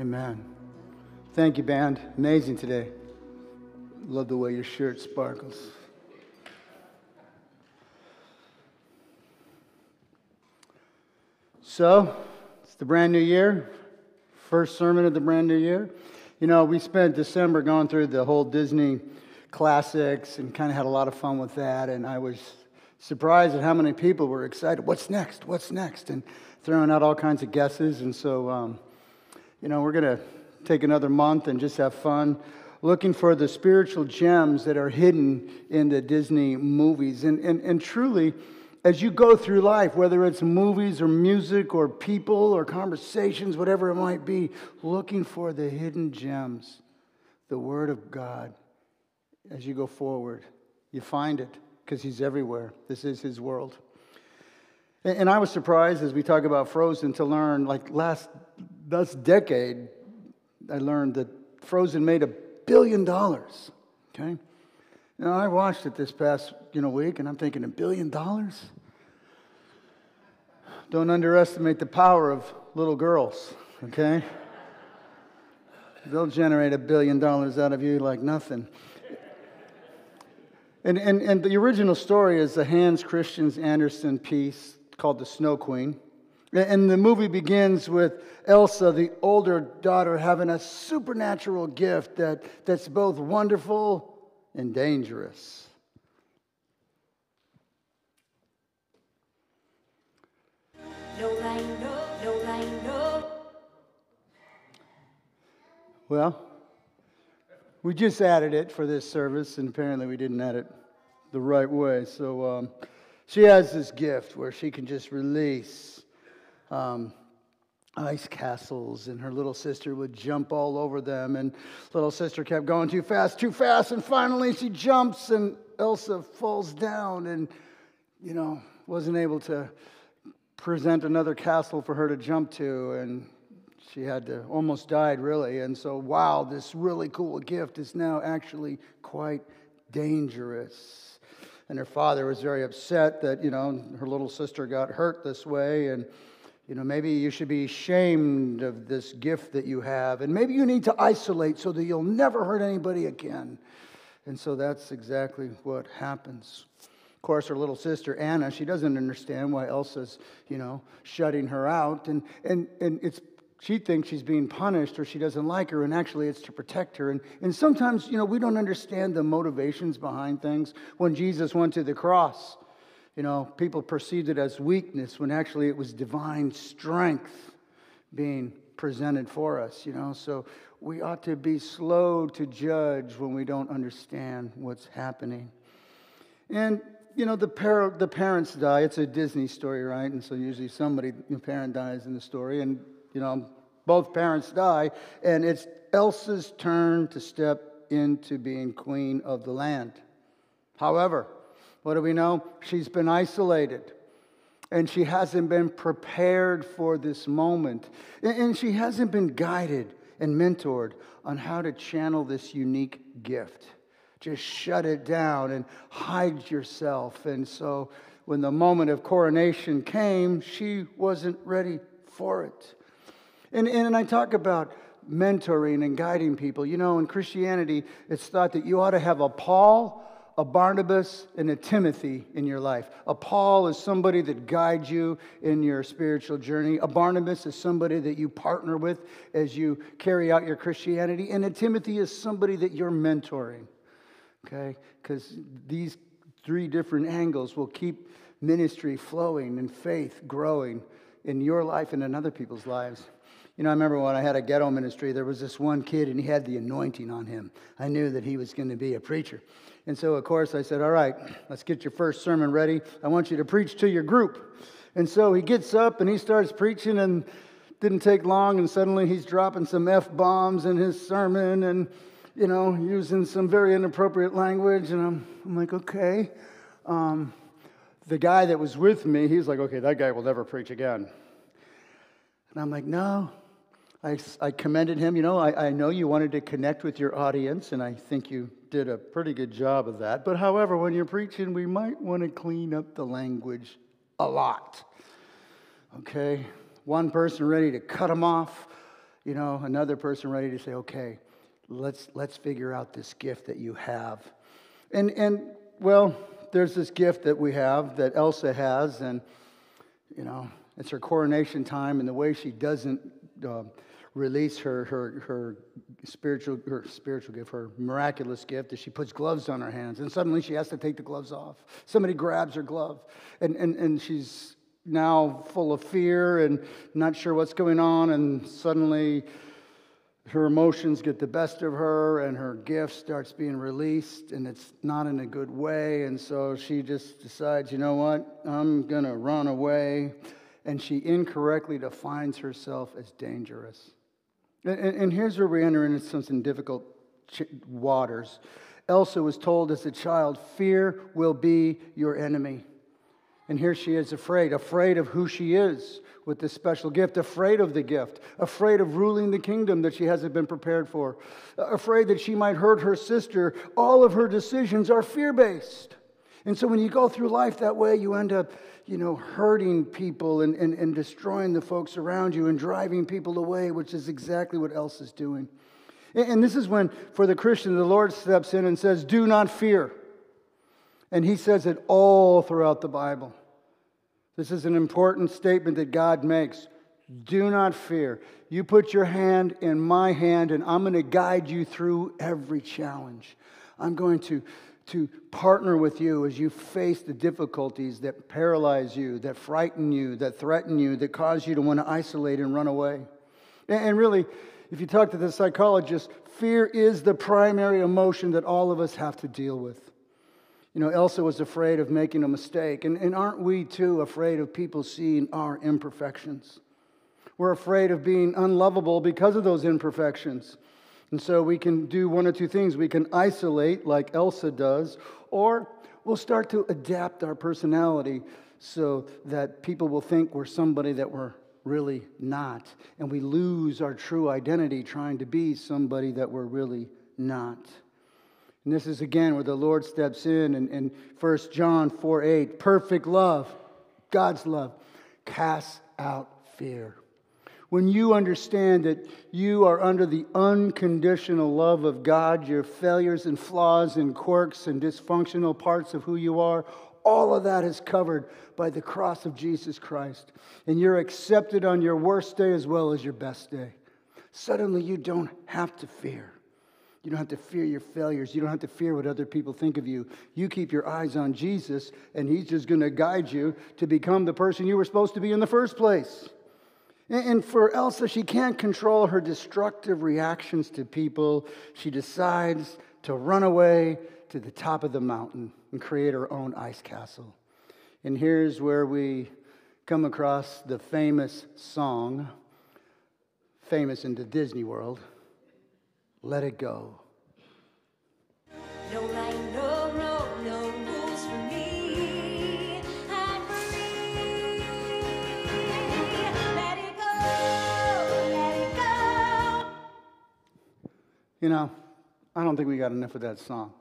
Amen. Thank you, band. Amazing today. Love the way your shirt sparkles. So, it's the brand new year, first sermon of the brand new year. You know, we spent December going through the whole Disney classics and kind of had a lot of fun with that. And I was surprised at how many people were excited. What's next? What's next? And throwing out all kinds of guesses. And so, um, you know, we're going to take another month and just have fun looking for the spiritual gems that are hidden in the Disney movies. And, and, and truly, as you go through life, whether it's movies or music or people or conversations, whatever it might be, looking for the hidden gems, the Word of God, as you go forward, you find it because He's everywhere. This is His world. And, I was surprised as we talk about Frozen to learn, like last, last decade, I learned that Frozen made a billion dollars. Okay? Now, I watched it this past you know, week, and I'm thinking, a billion dollars? Don't underestimate the power of little girls, okay? They'll generate a billion dollars out of you like nothing. And, and, and the original story is the Hans Christian Andersen piece called The Snow Queen. And the movie begins with Elsa, the older daughter, having a supernatural gift that, that's both wonderful and dangerous. No line, no, no line, no. Well, we just added it for this service, and apparently we didn't add it the right way. So um, she has this gift where she can just release um, ice castles, and her little sister would jump all over them. And little sister kept going too fast, too fast, and finally she jumps, and Elsa falls down, and you know wasn't able to present another castle for her to jump to, and she had to almost died really. And so, wow, this really cool gift is now actually quite dangerous. And her father was very upset that you know her little sister got hurt this way, and you know, maybe you should be ashamed of this gift that you have, and maybe you need to isolate so that you'll never hurt anybody again. And so that's exactly what happens. Of course, her little sister Anna, she doesn't understand why Elsa's, you know, shutting her out, and and and it's she thinks she's being punished or she doesn't like her, and actually it's to protect her. And, and sometimes, you know, we don't understand the motivations behind things. When Jesus went to the cross, you know, people perceived it as weakness when actually it was divine strength being presented for us, you know. So we ought to be slow to judge when we don't understand what's happening. And, you know, the, par- the parents die. It's a Disney story, right? And so usually somebody, the parent dies in the story. And, you know, both parents die. And it's Elsa's turn to step into being queen of the land. However, what do we know? She's been isolated and she hasn't been prepared for this moment. And she hasn't been guided and mentored on how to channel this unique gift. Just shut it down and hide yourself. And so when the moment of coronation came, she wasn't ready for it. And, and I talk about mentoring and guiding people. You know, in Christianity, it's thought that you ought to have a Paul a Barnabas and a Timothy in your life. A Paul is somebody that guides you in your spiritual journey. A Barnabas is somebody that you partner with as you carry out your Christianity. And a Timothy is somebody that you're mentoring. Okay? Because these three different angles will keep ministry flowing and faith growing in your life and in other people's lives. You know, I remember when I had a ghetto ministry, there was this one kid and he had the anointing on him. I knew that he was going to be a preacher. And so, of course, I said, All right, let's get your first sermon ready. I want you to preach to your group. And so he gets up and he starts preaching, and didn't take long, and suddenly he's dropping some F bombs in his sermon and, you know, using some very inappropriate language. And I'm, I'm like, Okay. Um, the guy that was with me, he's like, Okay, that guy will never preach again. And I'm like, No, I, I commended him. You know, I, I know you wanted to connect with your audience, and I think you did a pretty good job of that. But however, when you're preaching, we might want to clean up the language a lot. Okay? One person ready to cut him off, you know, another person ready to say, okay, let's, let's figure out this gift that you have. And, and, well, there's this gift that we have that Elsa has, and, you know, it's her coronation time, and the way she doesn't uh, release her, her, her spiritual, her spiritual gift, her miraculous gift, is she puts gloves on her hands, and suddenly she has to take the gloves off. Somebody grabs her glove, and, and, and she's now full of fear and not sure what's going on, and suddenly her emotions get the best of her and her gift starts being released and it's not in a good way and so she just decides you know what i'm going to run away and she incorrectly defines herself as dangerous and, and here's where we enter into some difficult waters elsa was told as a child fear will be your enemy and here she is afraid, afraid of who she is with this special gift, afraid of the gift, afraid of ruling the kingdom that she hasn't been prepared for, afraid that she might hurt her sister. All of her decisions are fear based. And so when you go through life that way, you end up, you know, hurting people and, and, and destroying the folks around you and driving people away, which is exactly what Elsa is doing. And, and this is when, for the Christian, the Lord steps in and says, Do not fear. And he says it all throughout the Bible. This is an important statement that God makes. Do not fear. You put your hand in my hand, and I'm going to guide you through every challenge. I'm going to, to partner with you as you face the difficulties that paralyze you, that frighten you, that threaten you, that cause you to want to isolate and run away. And really, if you talk to the psychologist, fear is the primary emotion that all of us have to deal with. You know, Elsa was afraid of making a mistake. And, and aren't we too afraid of people seeing our imperfections? We're afraid of being unlovable because of those imperfections. And so we can do one or two things. We can isolate, like Elsa does, or we'll start to adapt our personality so that people will think we're somebody that we're really not. And we lose our true identity trying to be somebody that we're really not. And this is again where the Lord steps in and in 1 John 4 8. Perfect love, God's love, casts out fear. When you understand that you are under the unconditional love of God, your failures and flaws and quirks and dysfunctional parts of who you are, all of that is covered by the cross of Jesus Christ. And you're accepted on your worst day as well as your best day. Suddenly, you don't have to fear. You don't have to fear your failures. You don't have to fear what other people think of you. You keep your eyes on Jesus, and He's just going to guide you to become the person you were supposed to be in the first place. And for Elsa, she can't control her destructive reactions to people. She decides to run away to the top of the mountain and create her own ice castle. And here's where we come across the famous song, famous in the Disney world let it go. You know, I don't think we got enough of that song.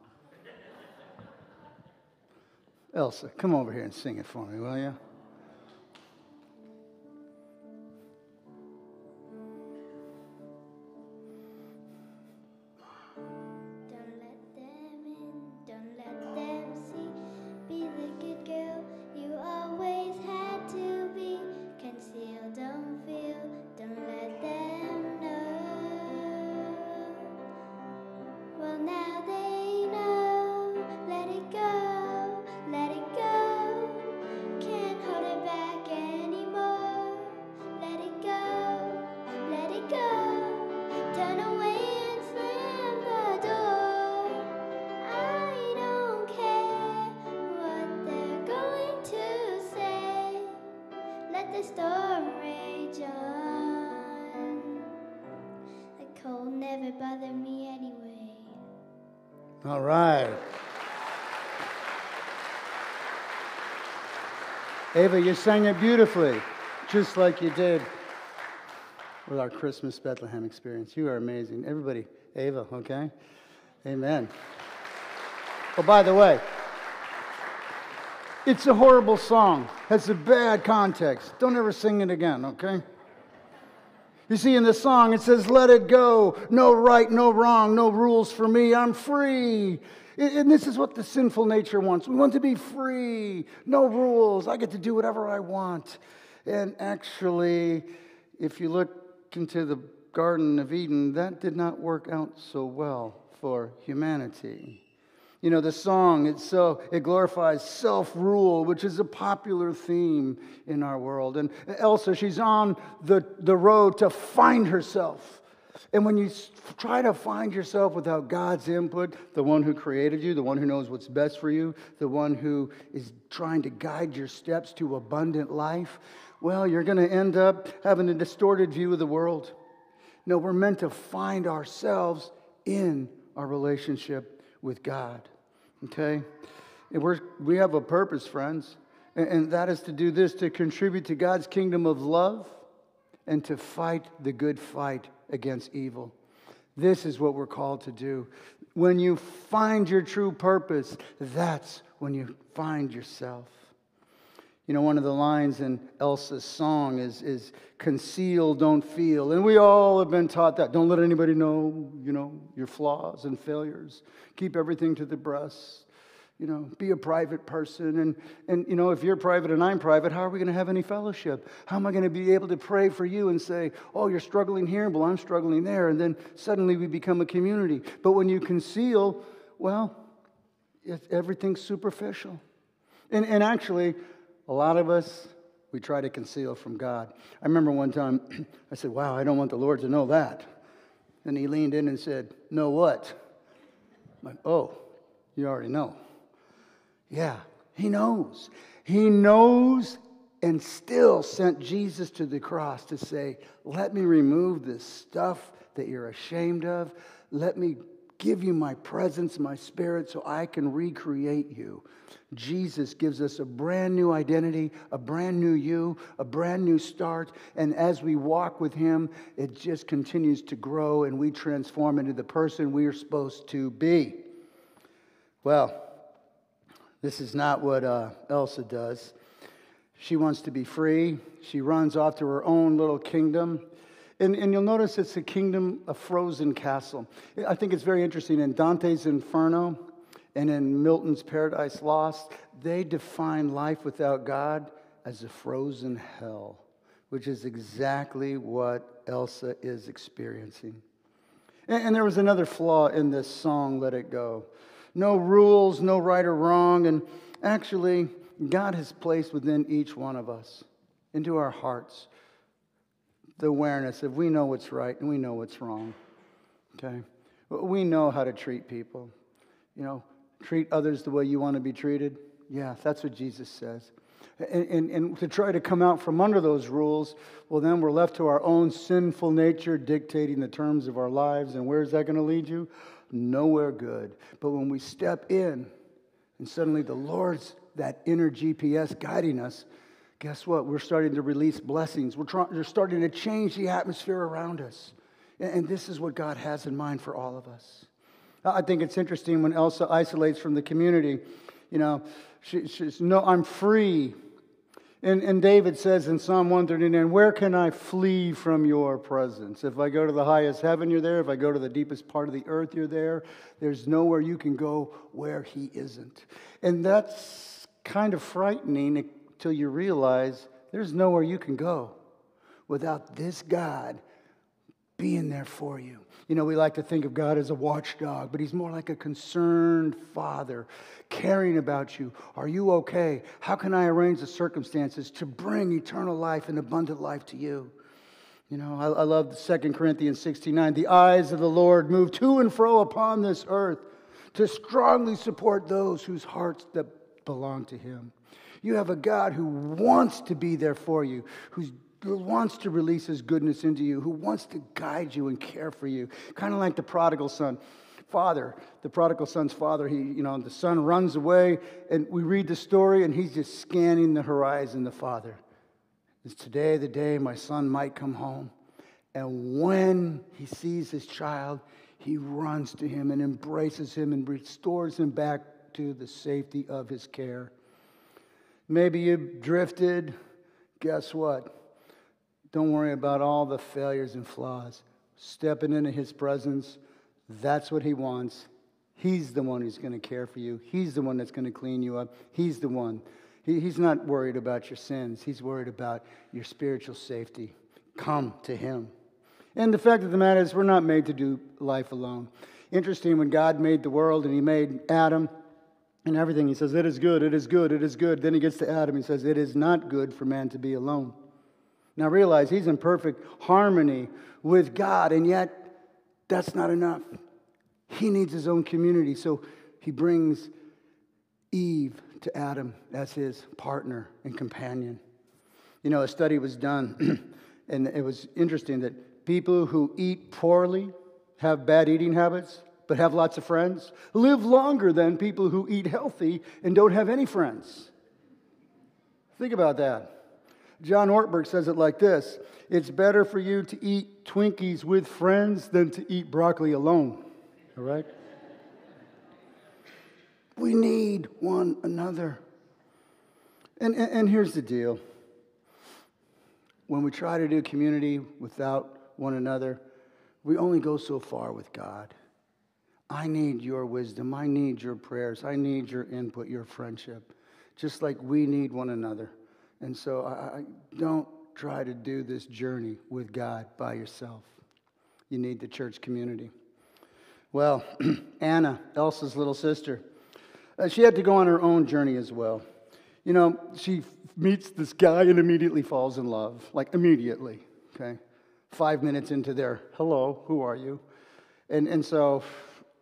Elsa, come over here and sing it for me, will you? Ava, you sang it beautifully, just like you did with our Christmas Bethlehem experience. You are amazing. Everybody, Ava, okay? Amen. Oh, by the way, it's a horrible song, has a bad context. Don't ever sing it again, okay? You see, in the song, it says, Let it go. No right, no wrong, no rules for me. I'm free. And this is what the sinful nature wants. We want to be free, no rules. I get to do whatever I want. And actually, if you look into the Garden of Eden, that did not work out so well for humanity. You know, the song, it's so, it glorifies self rule, which is a popular theme in our world. And Elsa, she's on the, the road to find herself. And when you try to find yourself without God's input, the one who created you, the one who knows what's best for you, the one who is trying to guide your steps to abundant life, well, you're going to end up having a distorted view of the world. No, we're meant to find ourselves in our relationship with God. Okay? And we're, we have a purpose, friends, and, and that is to do this to contribute to God's kingdom of love and to fight the good fight against evil. This is what we're called to do. When you find your true purpose, that's when you find yourself. You know, one of the lines in Elsa's song is, is conceal, don't feel. And we all have been taught that. Don't let anybody know, you know, your flaws and failures. Keep everything to the breast. You know, be a private person. And, and you know, if you're private and I'm private, how are we going to have any fellowship? How am I going to be able to pray for you and say, oh, you're struggling here, well, I'm struggling there. And then suddenly we become a community. But when you conceal, well, it, everything's superficial. And, and actually, a lot of us, we try to conceal from God. I remember one time I said, Wow, I don't want the Lord to know that. And he leaned in and said, Know what? I'm like, oh, you already know. Yeah, he knows. He knows and still sent Jesus to the cross to say, Let me remove this stuff that you're ashamed of. Let me give you my presence, my spirit, so I can recreate you. Jesus gives us a brand new identity, a brand new you, a brand new start. And as we walk with Him, it just continues to grow and we transform into the person we are supposed to be. Well, this is not what uh, Elsa does. She wants to be free. She runs off to her own little kingdom. And, and you'll notice it's a kingdom, a frozen castle. I think it's very interesting. In Dante's Inferno and in Milton's Paradise Lost, they define life without God as a frozen hell, which is exactly what Elsa is experiencing. And, and there was another flaw in this song, Let It Go no rules, no right or wrong. And actually, God has placed within each one of us, into our hearts, the awareness of we know what's right and we know what's wrong. Okay? We know how to treat people. You know, treat others the way you want to be treated. Yeah, that's what Jesus says. And, and, and, to try to come out from under those rules, well, then we're left to our own sinful nature dictating the terms of our lives. And where is that going to lead you? nowhere good. But when we step in and suddenly the Lord's that inner GPS guiding us, guess what? We're starting to release blessings. We're, trying, we're starting to change the atmosphere around us. And, and this is what God has in mind for all of us. I think it's interesting when Elsa isolates from the community. You know, she, she's, no, I'm free. And, and David says in Psalm 139, Where can I flee from your presence? If I go to the highest heaven, you're there. If I go to the deepest part of the earth, you're there. There's nowhere you can go where he isn't. And that's kind of frightening until you realize there's nowhere you can go without this God being there for you. You know, we like to think of God as a watchdog, but He's more like a concerned father, caring about you. Are you okay? How can I arrange the circumstances to bring eternal life and abundant life to you? You know, I, I love 2 Corinthians 69. The eyes of the Lord move to and fro upon this earth to strongly support those whose hearts that belong to Him. You have a God who wants to be there for you, who's who wants to release his goodness into you, who wants to guide you and care for you. Kind of like the prodigal son. Father, the prodigal son's father, he, you know, the son runs away, and we read the story, and he's just scanning the horizon, the father. Is today the day my son might come home? And when he sees his child, he runs to him and embraces him and restores him back to the safety of his care. Maybe you've drifted. Guess what? Don't worry about all the failures and flaws. Stepping into His presence, that's what He wants. He's the one who's going to care for you. He's the one that's going to clean you up. He's the one. He, he's not worried about your sins, He's worried about your spiritual safety. Come to Him. And the fact of the matter is, we're not made to do life alone. Interesting, when God made the world and He made Adam and everything, He says, It is good, it is good, it is good. Then He gets to Adam, He says, It is not good for man to be alone. Now realize He's in perfect harmony with God, and yet that's not enough. He needs His own community, so He brings Eve to Adam as his partner and companion. You know, a study was done, and it was interesting that People who eat poorly, have bad eating habits, but have lots of friends, live longer than people who eat healthy and don't have any friends. Think about that. John Ortberg says it like this It's better for you to eat Twinkies with friends than to eat broccoli alone. All right? We need one another. And, and, and here's the deal when we try to do community without one another, we only go so far with God. I need your wisdom. I need your prayers. I need your input, your friendship, just like we need one another. And so I, I don't try to do this journey with God by yourself. You need the church community. Well, Anna, Elsa's little sister, uh, she had to go on her own journey as well. You know, she meets this guy and immediately falls in love, like immediately, okay? five minutes into their hello, who are you? And, and so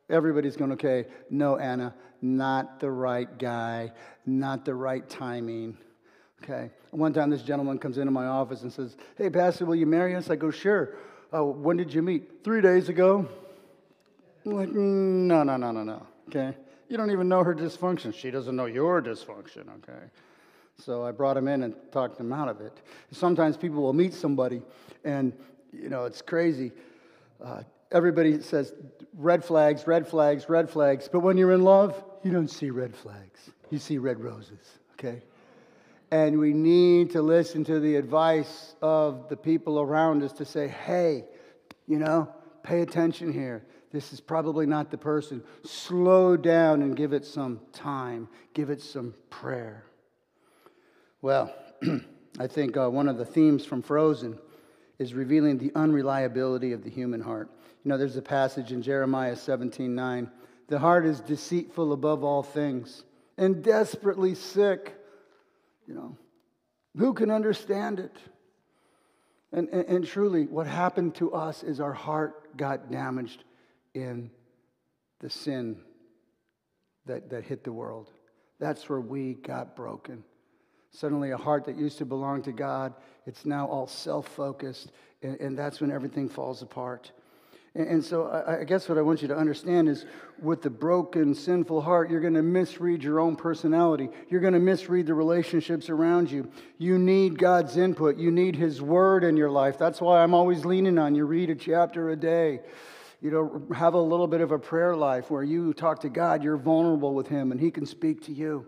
everybody's going, okay, no, Anna, not the right guy, not the right timing. Okay. One time this gentleman comes into my office and says, Hey, Pastor, will you marry us? I go, Sure. Oh, when did you meet? Three days ago. I'm like, No, no, no, no, no. Okay. You don't even know her dysfunction. She doesn't know your dysfunction. Okay. So I brought him in and talked him out of it. Sometimes people will meet somebody and you know, it's crazy. Uh, everybody says red flags, red flags, red flags. But when you're in love, you don't see red flags. You see red roses, okay? And we need to listen to the advice of the people around us to say, hey, you know, pay attention here. This is probably not the person. Slow down and give it some time, give it some prayer. Well, I think uh, one of the themes from Frozen is revealing the unreliability of the human heart. You know, there's a passage in Jeremiah 17 9. The heart is deceitful above all things and desperately sick. You know, who can understand it? And, and, and, truly, what happened to us is our heart got damaged in the sin that, that hit the world. That's where we got broken. Suddenly, a heart that used to belong to God, it's now all self focused, and, and, that's when everything falls apart. And, so, I, I, guess what I want you to understand is with the broken, sinful heart, you're going to misread your own personality. You're going to misread the relationships around you. You need God's input, you need His word in your life. That's why I'm always leaning on you. Read a chapter a day you know, have a little bit of a prayer life where you talk to God, you're vulnerable with Him, and He can speak to you.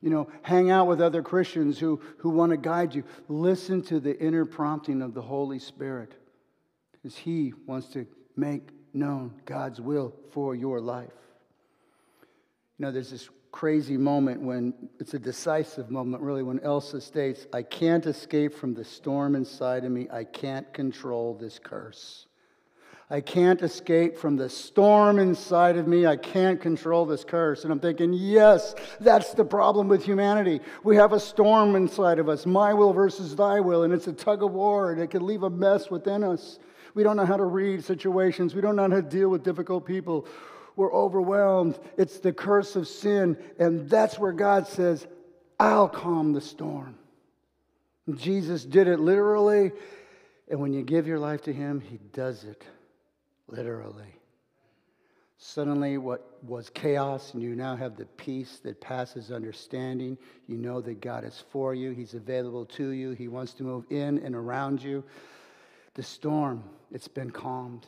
You know, hang out with other Christians who, who want to guide you. Listen to the inner prompting of the Holy Spirit because He wants to make known God's will for your life. You know, there's this crazy moment when it's a decisive moment, really, when Elsa states, I can't escape from the storm inside of me. I can't control this curse. I can't escape from the storm inside of me. I can't control this curse. And I'm thinking, yes, that's the problem with humanity. We have a storm inside of us, my will versus thy will, and it's a tug of war, and it can leave a mess within us. We don't know how to read situations, we don't know how to deal with difficult people. We're overwhelmed. It's the curse of sin, and that's where God says, I'll calm the storm. Jesus did it literally, and when you give your life to Him, He does it literally. Suddenly, what was chaos, and you now have the peace that passes understanding. You know that God is for you, He's available to you, He wants to move in and around you. The storm, it's been calmed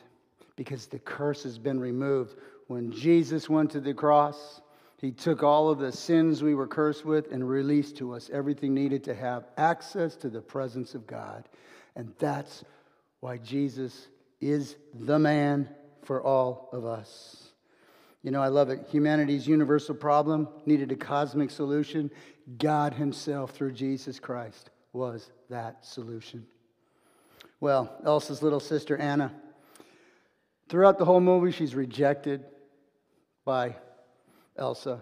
because the curse has been removed. When Jesus went to the cross, He took all of the sins we were cursed with and released to us everything needed to have access to the presence of God. And that's why Jesus is the man for all of us. You know, I love it. Humanity's universal problem needed a cosmic solution. God Himself, through Jesus Christ, was that solution. Well, Elsa's little sister, Anna, throughout the whole movie, she's rejected by Elsa.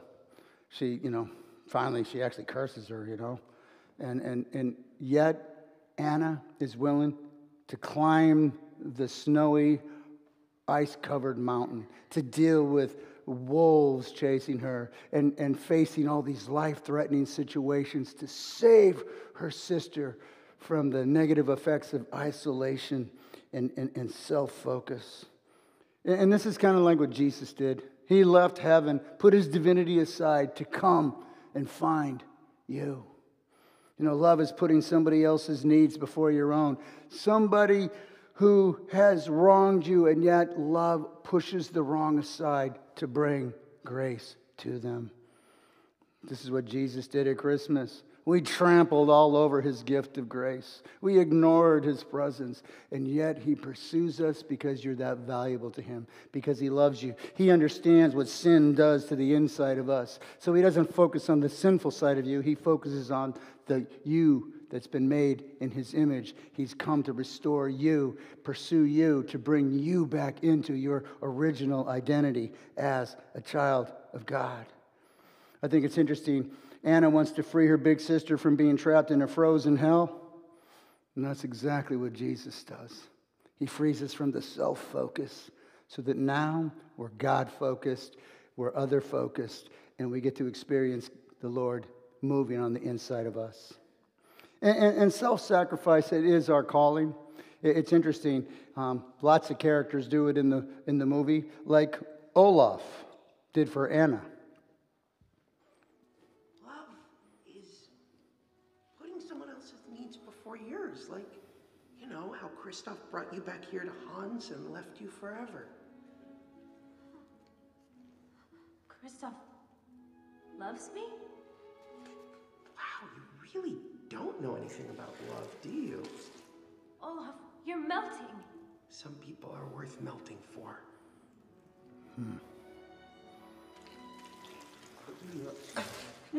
She, you know, finally, she actually curses her, you know. And, and, and yet, Anna is willing to climb the snowy, ice covered mountain, to deal with wolves chasing her and, and facing all these life threatening situations to save her sister from the negative effects of isolation and, and, and self focus. And, and this is kind of like what Jesus did. He left heaven, put his divinity aside to come and find you. You know, love is putting somebody else's needs before your own. Somebody who has wronged you, and yet love pushes the wrong aside to bring grace to them. This is what Jesus did at Christmas. We trampled all over his gift of grace. We ignored his presence. And yet he pursues us because you're that valuable to him, because he loves you. He understands what sin does to the inside of us. So he doesn't focus on the sinful side of you, he focuses on the you that's been made in his image. He's come to restore you, pursue you, to bring you back into your original identity as a child of God. I think it's interesting. Anna wants to free her big sister from being trapped in a frozen hell. And that's exactly what Jesus does. He frees us from the self focus so that now we're God focused, we're other focused, and we get to experience the Lord moving on the inside of us. And, and, and self sacrifice, it is our calling. It, it's interesting. Um, lots of characters do it in the, in the movie, like Olaf did for Anna. Love is putting someone else's needs before yours, like, you know, how Kristoff brought you back here to Hans and left you forever. Kristoff loves me? Wow, you really don't know anything about love, do you? Olaf, you're melting. Some people are worth melting for. Hmm.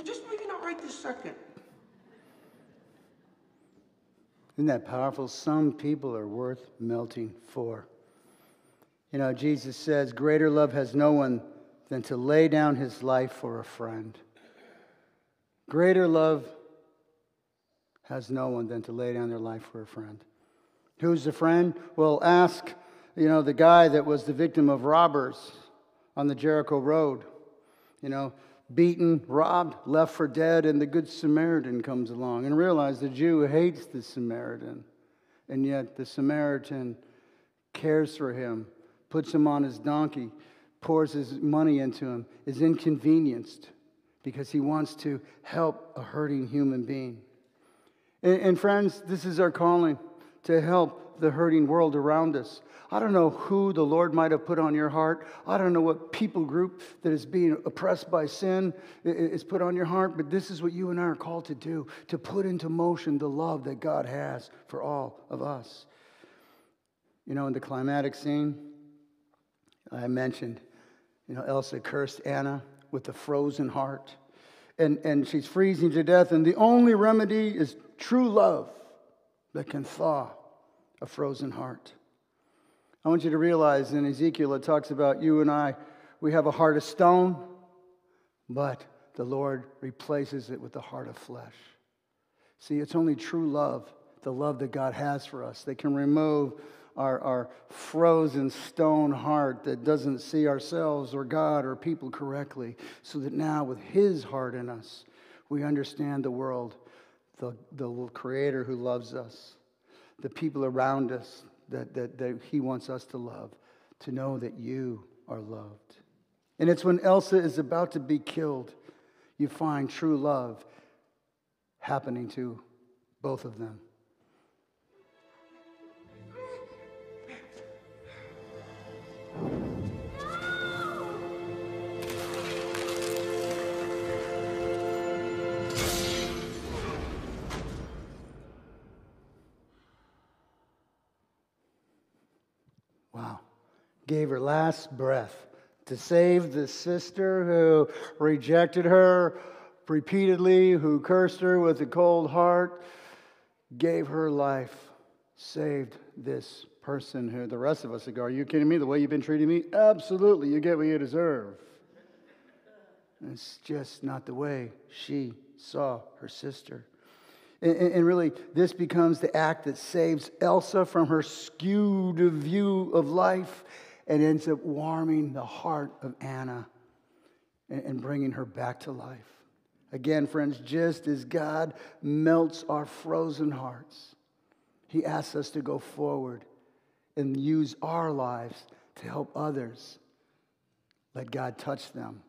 Just maybe not right this second. Isn't that powerful? Some people are worth melting for. You know, Jesus says, Greater love has no one than to lay down his life for a friend. Greater love has no one than to lay down their life for a friend. Who's the friend? Well, ask, you know, the guy that was the victim of robbers on the Jericho Road. You know, beaten, robbed, left for dead, and the Good Samaritan comes along and realize the Jew hates the Samaritan. And yet the Samaritan cares for him, puts him on his donkey, pours his money into him, is inconvenienced because he wants to help a hurting human being. And, and friends, this is our calling to help the hurting world around us. I don't know who the Lord might have put on your heart. I don't know what people group that is being oppressed by sin is put on your heart, but this is what you and I are called to do to put into motion the love that God has for all of us. You know, in the climatic scene, I mentioned, you know, Elsa cursed Anna with a frozen heart. And, and she's freezing to death, and the only remedy is true love that can thaw a frozen heart. I want you to realize in Ezekiel, it talks about you and I, we have a heart of stone, but the Lord replaces it with the heart of flesh. See, it's only true love, the love that God has for us, that can remove our, our frozen stone heart that doesn't see ourselves or God or people correctly, so that now with His heart in us, we understand the world, the, the Creator who loves us, the people around us that, that, that He wants us to love, to know that you are loved. And it's when Elsa is about to be killed, you find true love happening to both of them. Gave her last breath to save the sister who rejected her repeatedly, who cursed her with a cold heart, gave her life, saved this person who the rest of us would go, Are you kidding me? The way you've been treating me? Absolutely, you get what you deserve. it's just not the way she saw her sister. And, and, really, this becomes the act that saves Elsa from her skewed view of life and ends up warming the heart of Anna and, and bringing her back to life. Again, friends, just as God melts our frozen hearts, He asks us to go forward and use our lives to help others. Let God touch them,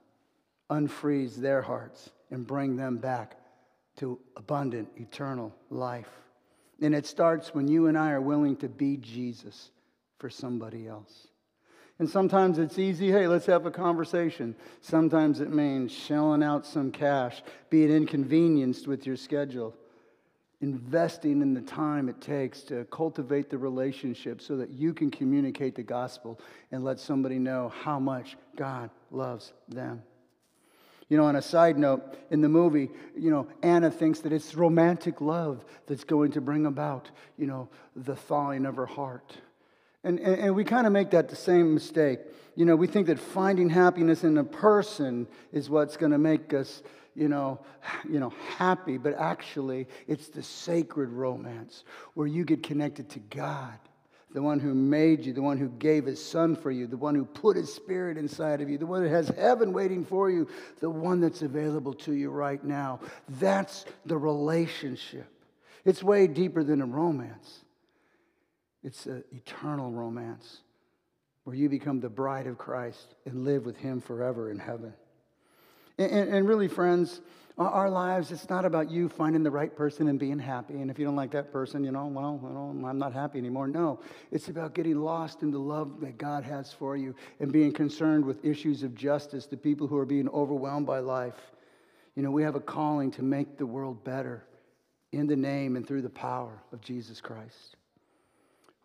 unfreeze their hearts, and bring them back to abundant, eternal life. And it starts when you and I are willing to be Jesus for somebody else. And sometimes it's easy, hey, let's have a conversation. Sometimes it means shelling out some cash, being inconvenienced with your schedule, investing in the time it takes to cultivate the relationship so that you can communicate the gospel and let somebody know how much God loves them. You know, on a side note, in the movie, you know, Anna thinks that it's romantic love that's going to bring about, you know, the thawing of her heart. And, and, and we kind of make that the same mistake. You know, we think that finding happiness in a person is what's going to make us, you know, you know, happy, but actually it's the sacred romance where you get connected to God the one who made you, the one who gave his son for you, the one who put his spirit inside of you, the one that has heaven waiting for you, the one that's available to you right now. That's the relationship. It's way deeper than a romance, it's an eternal romance where you become the bride of Christ and live with him forever in heaven. And, and, and really, friends, our lives, it's not about you finding the right person and being happy. And if you don't like that person, you know, well, well, I'm not happy anymore. No, it's about getting lost in the love that God has for you and being concerned with issues of justice the people who are being overwhelmed by life. You know, we have a calling to make the world better in the name and through the power of Jesus Christ.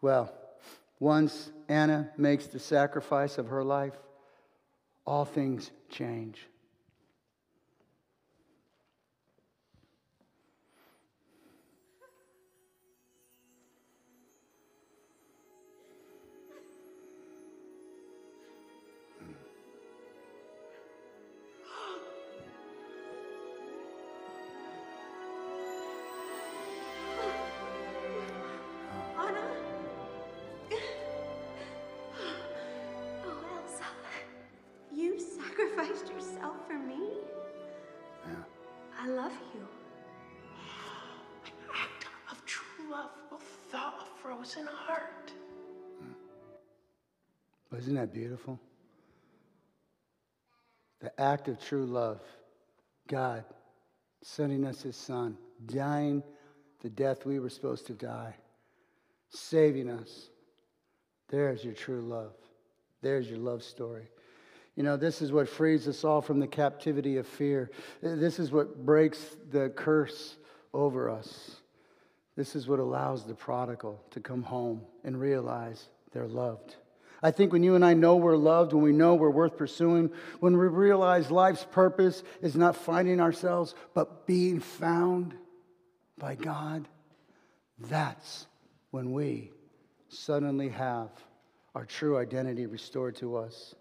Well, once Anna makes the sacrifice of her life, all things change. But isn't that beautiful? The act of true love. God sending us his son, dying the death we were supposed to die, saving us. There's your true love. There's your love story. You know, this is what frees us all from the captivity of fear. This is what breaks the curse over us. This is what allows the prodigal to come home and realize they're loved. I think when you and I know we're loved, when we know we're worth pursuing, when we realize life's purpose is not finding ourselves, but being found by God, that's when we suddenly have our true identity restored to us.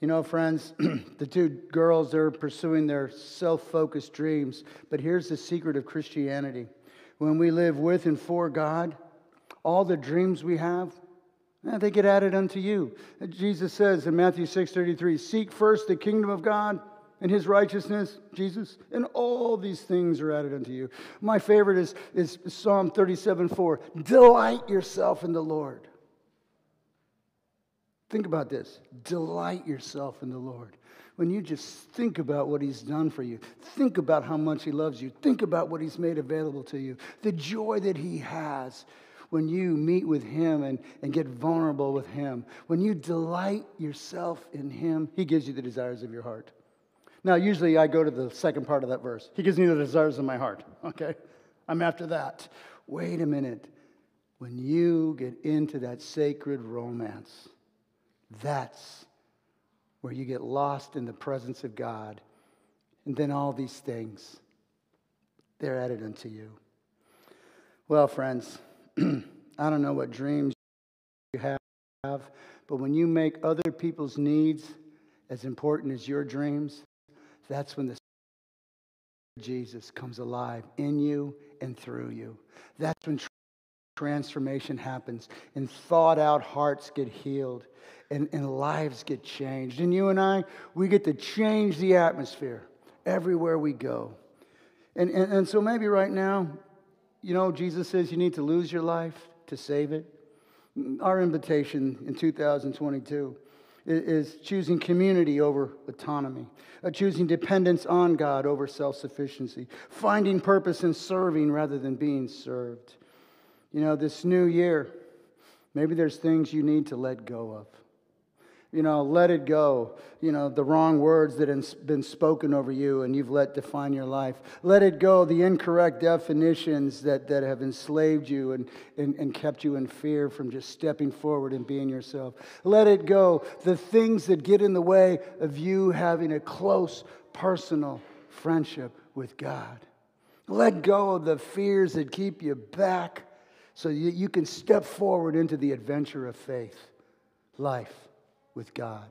You know, friends, the two girls, they're pursuing their self focused dreams. But here's the secret of Christianity when we live with and for God, all the dreams we have, eh, they get added unto you. Jesus says in Matthew 6:33, "Seek first the kingdom of God and his righteousness, Jesus, and all these things are added unto you." My favorite is, is Psalm 37:4. Delight yourself in the Lord. Think about this. Delight yourself in the Lord. When you just think about what he's done for you, think about how much he loves you, think about what he's made available to you, the joy that he has when you meet with Him and, and get vulnerable with Him, when you delight yourself in Him, He gives you the desires of your heart. Now, usually I go to the second part of that verse. He gives me the desires of my heart. Okay? I'm after that. Wait a minute. When you get into that sacred romance, That's where you get lost in the presence of God. And then all these things, they're added unto you. Well, friends, I don't know what dreams you have, but when you make other people's needs as important as your dreams, that's when the Jesus comes alive in you and through you. That's when transformation happens and thought out hearts get healed and, and lives get changed. And you and I, we get to change the atmosphere everywhere we go. And, and, and so maybe right now, you know, Jesus says you need to lose your life to save it. Our invitation in 2022 is choosing community over autonomy, uh, choosing dependence on God over self sufficiency, finding purpose in serving rather than being served. You know, this new year, maybe there's things you need to let go of. You know, let it go. You know, the wrong words that have been spoken over you and you've let define your life. Let it go, the incorrect definitions that, that have enslaved you and, and, and kept you in fear from just stepping forward and being yourself. Let it go, the things that get in the way of you having a close, personal friendship with God. Let go of the fears that keep you back so that you can step forward into the adventure of faith, life with God.